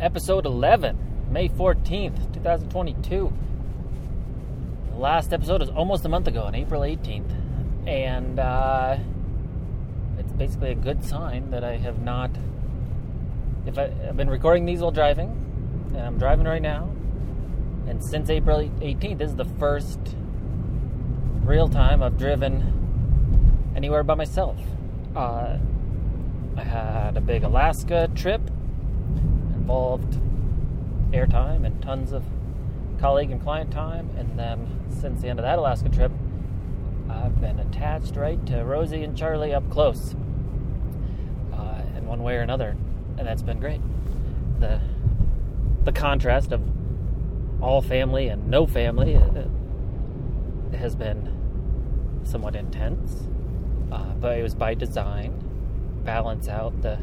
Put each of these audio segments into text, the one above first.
episode 11, May 14th, 2022. The last episode was almost a month ago on April 18th. And uh, it's basically a good sign that I have not. If I, I've been recording these while driving, and I'm driving right now. And since April 18th, this is the first real time I've driven anywhere by myself. Uh, I had a big Alaska trip, involved airtime and tons of colleague and client time, and then since the end of that Alaska trip, I've been attached right to Rosie and Charlie up close, uh, in one way or another, and that's been great. The the contrast of all family and no family uh, has been somewhat intense, uh, but it was by design. Balance out the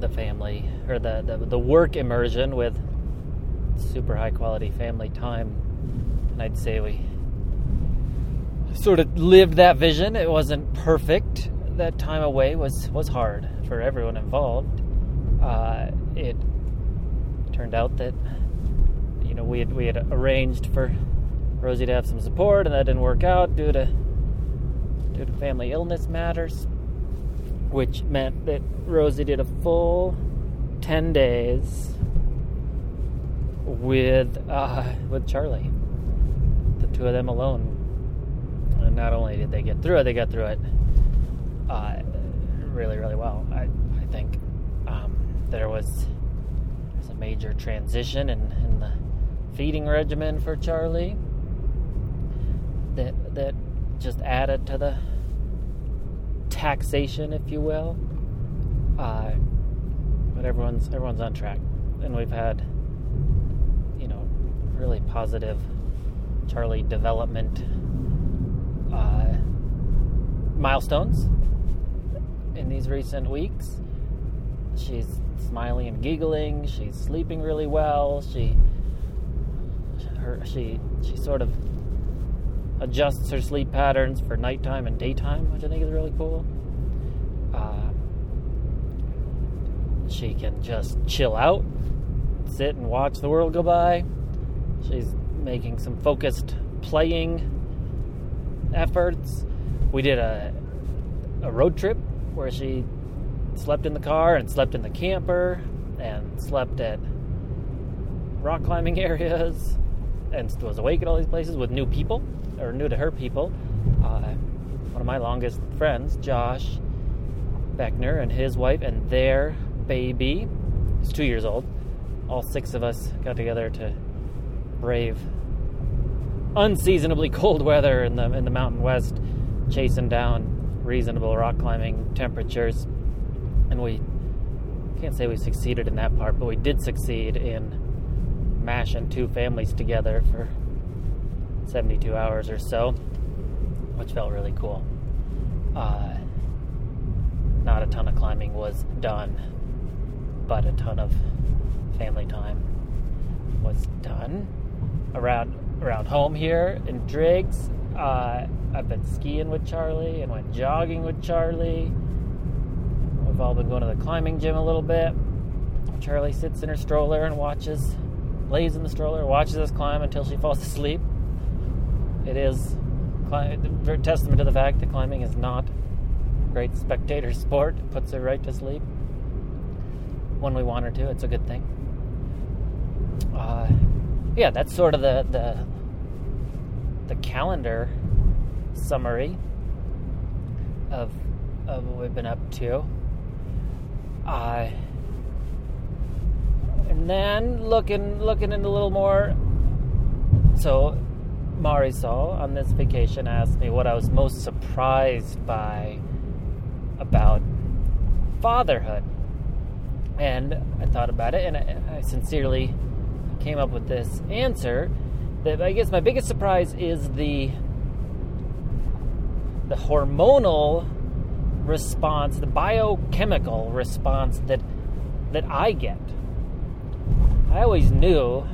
the family or the, the, the work immersion with super high quality family time. And I'd say we sort of lived that vision. It wasn't perfect. That time away was was hard for everyone involved. Uh, it turned out that you know we had we had arranged for Rosie to have some support, and that didn't work out due to due to family illness matters, which meant that Rosie did a full ten days with uh, with Charlie, the two of them alone. And not only did they get through it, they got through it uh, really, really well. I, I think um, there was a major transition in, in the feeding regimen for Charlie that that just added to the taxation, if you will. Uh, but everyone's everyone's on track, and we've had you know really positive Charlie development uh, milestones in these recent weeks. She's smiling and giggling. She's sleeping really well. She her she she sort of adjusts her sleep patterns for nighttime and daytime, which I think is really cool. Uh, she can just chill out, sit and watch the world go by. She's making some focused playing efforts. We did a a road trip where she slept in the car and slept in the camper and slept at rock climbing areas and was awake at all these places with new people or new to her people. Uh, one of my longest friends, Josh Beckner, and his wife and their baby, who's two years old. All six of us got together to brave unseasonably cold weather in the in the Mountain West, chasing down reasonable rock climbing temperatures, and we can't say we succeeded in that part, but we did succeed in mashing two families together for 72 hours or so, which felt really cool. Uh, not a ton of climbing was done, but a ton of family time was done around around home here in Driggs. Uh, I've been skiing with Charlie and went jogging with Charlie. We've all been going to the climbing gym a little bit. Charlie sits in her stroller and watches, lays in the stroller, watches us climb until she falls asleep. It is a testament to the fact that climbing is not a great spectator sport. It puts her right to sleep when we want her to. It's a good thing. Uh, yeah, that's sort of the the the calendar summary of of what we've been up to. Uh, and then looking looking into a little more. So Marisol on this vacation asked me what I was most surprised by about fatherhood. And I thought about it and I, I sincerely came up with this answer that I guess my biggest surprise is the the hormonal response, the biochemical response that that I get. I always knew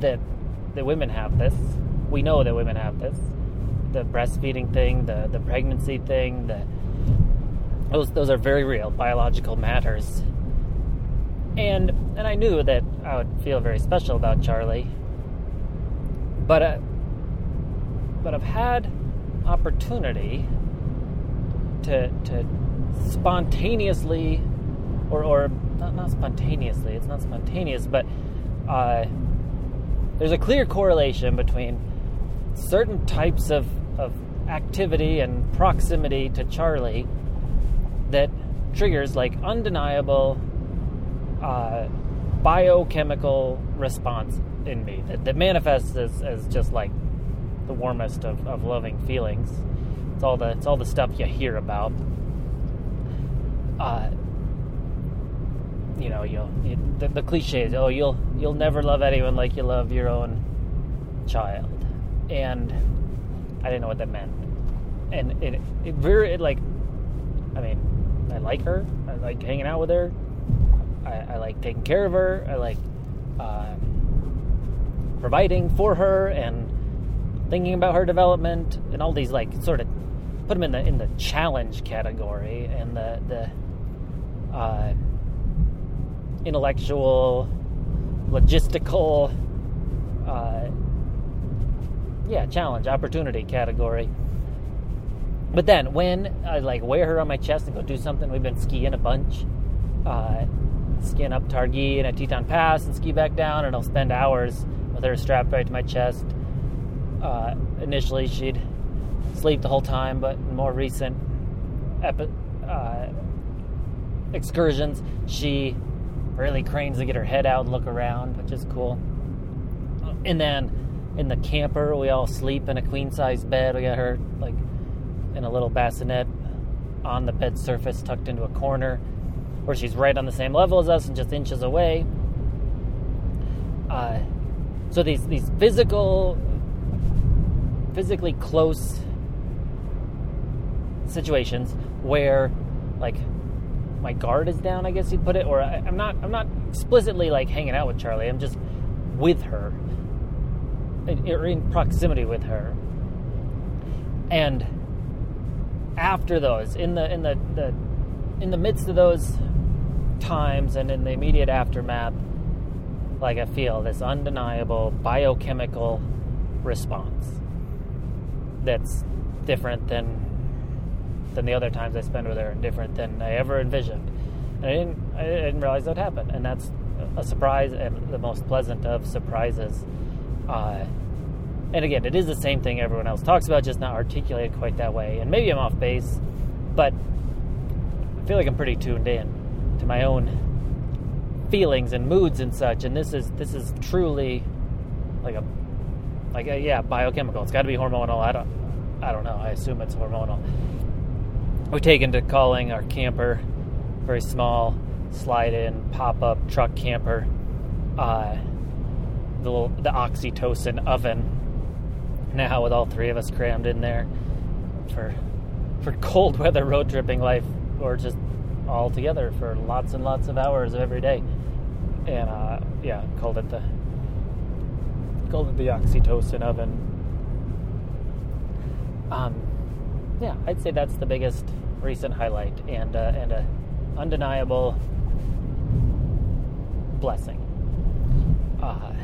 that that women have this. We know that women have this. The breastfeeding thing, the the pregnancy thing, the those those are very real biological matters. and and I knew that I would feel very special about Charlie. But uh, but I've had opportunity to to spontaneously or or not, not spontaneously it's not spontaneous but uh, there's a clear correlation between certain types of, of activity and proximity to Charlie that triggers like undeniable uh, biochemical response in me that, that manifests as, as just like the warmest of, of loving feelings. It's all the it's all the stuff you hear about. Uh, you know, you'll you, the, the cliches. Oh, you'll you'll never love anyone like you love your own child, and I didn't know what that meant. And it it very it like, I mean, I like her. I like hanging out with her. I, I like taking care of her. I like uh, providing for her and thinking about her development and all these like sort of put them in the in the challenge category and the the uh, intellectual, logistical, uh, yeah, challenge, opportunity category. But then when I like wear her on my chest and go do something, we've been skiing a bunch, uh, skiing up Targhee and a Teton Pass and ski back down, and I'll spend hours with her strapped right to my chest. Uh, initially, she'd sleep the whole time, but in more recent epi- uh, excursions, she really cranes to get her head out and look around, which is cool. And then in the camper, we all sleep in a queen size bed. We got her like in a little bassinet on the bed surface, tucked into a corner, where she's right on the same level as us and just inches away. Uh, so these these physical, physically close situations where, like, my guard is down, I guess you'd put it, or I, am not I'm not explicitly like hanging out with Charlie. I'm just with her, or in proximity with her. And after those, in the in the, the in the midst of those times and in the immediate aftermath, like I feel this undeniable biochemical response that's different than than the other times I spend with her, and different than I ever envisioned. And I didn't, I didn't realize that would happen, and that's a surprise and the most pleasant of surprises. Uh, and again, it is the same thing everyone else talks about, just not articulated quite that way. And maybe I'm off base, but I feel like I'm pretty tuned in to my own feelings and moods and such. And this is this is truly like a like a, yeah biochemical. It's got to be hormonal. I don't I don't know. I assume it's hormonal we take into calling our camper, very small, slide in, pop up truck camper, uh, the little, the oxytocin oven. Now with all three of us crammed in there for for cold weather road tripping life, or just all together for lots and lots of hours of every day. And uh, yeah, called it the called it the oxytocin oven. Um, yeah, I'd say that's the biggest recent highlight and uh, and a undeniable blessing. Uh,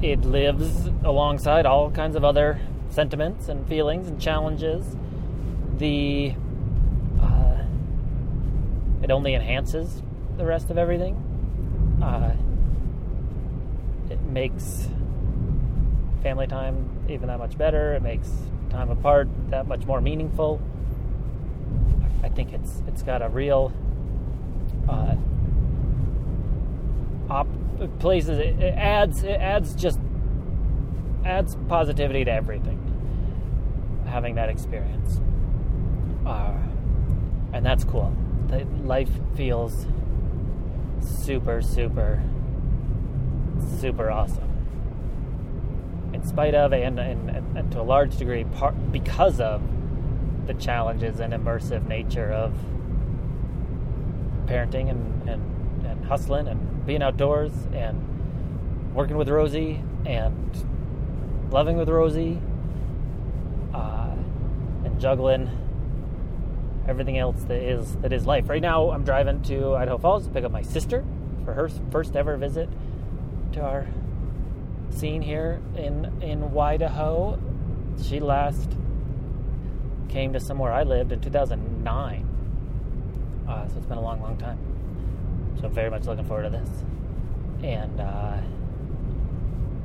it lives alongside all kinds of other sentiments and feelings and challenges. The uh, it only enhances the rest of everything. Uh, it makes family time even that much better. It makes time apart that much more meaningful. I think it's it's got a real uh, op places. It, adds it adds just adds positivity to everything. Having that experience, uh, and that's cool. The life feels super super super awesome in spite of and, and, and to a large degree part, because of the challenges and immersive nature of parenting and, and, and hustling and being outdoors and working with Rosie and loving with Rosie uh, and juggling everything else that is that is life. Right now, I'm driving to Idaho Falls to pick up my sister for her first ever visit to our scene here in in Idaho. She last came to somewhere I lived in 2009, uh, so it's been a long, long time. So I'm very much looking forward to this, and uh,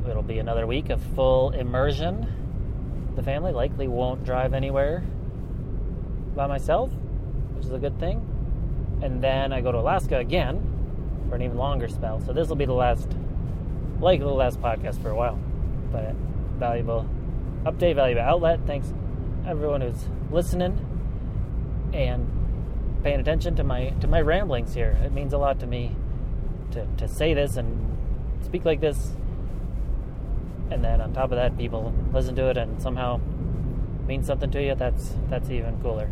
it'll be another week of full immersion. The family likely won't drive anywhere by myself, which is a good thing. And then I go to Alaska again for an even longer spell. So this will be the last, likely the last podcast for a while. But valuable update, valuable outlet. Thanks everyone who's listening and paying attention to my to my ramblings here. It means a lot to me to, to say this and speak like this. And then on top of that, people listen to it and somehow means something to you. That's that's even cooler.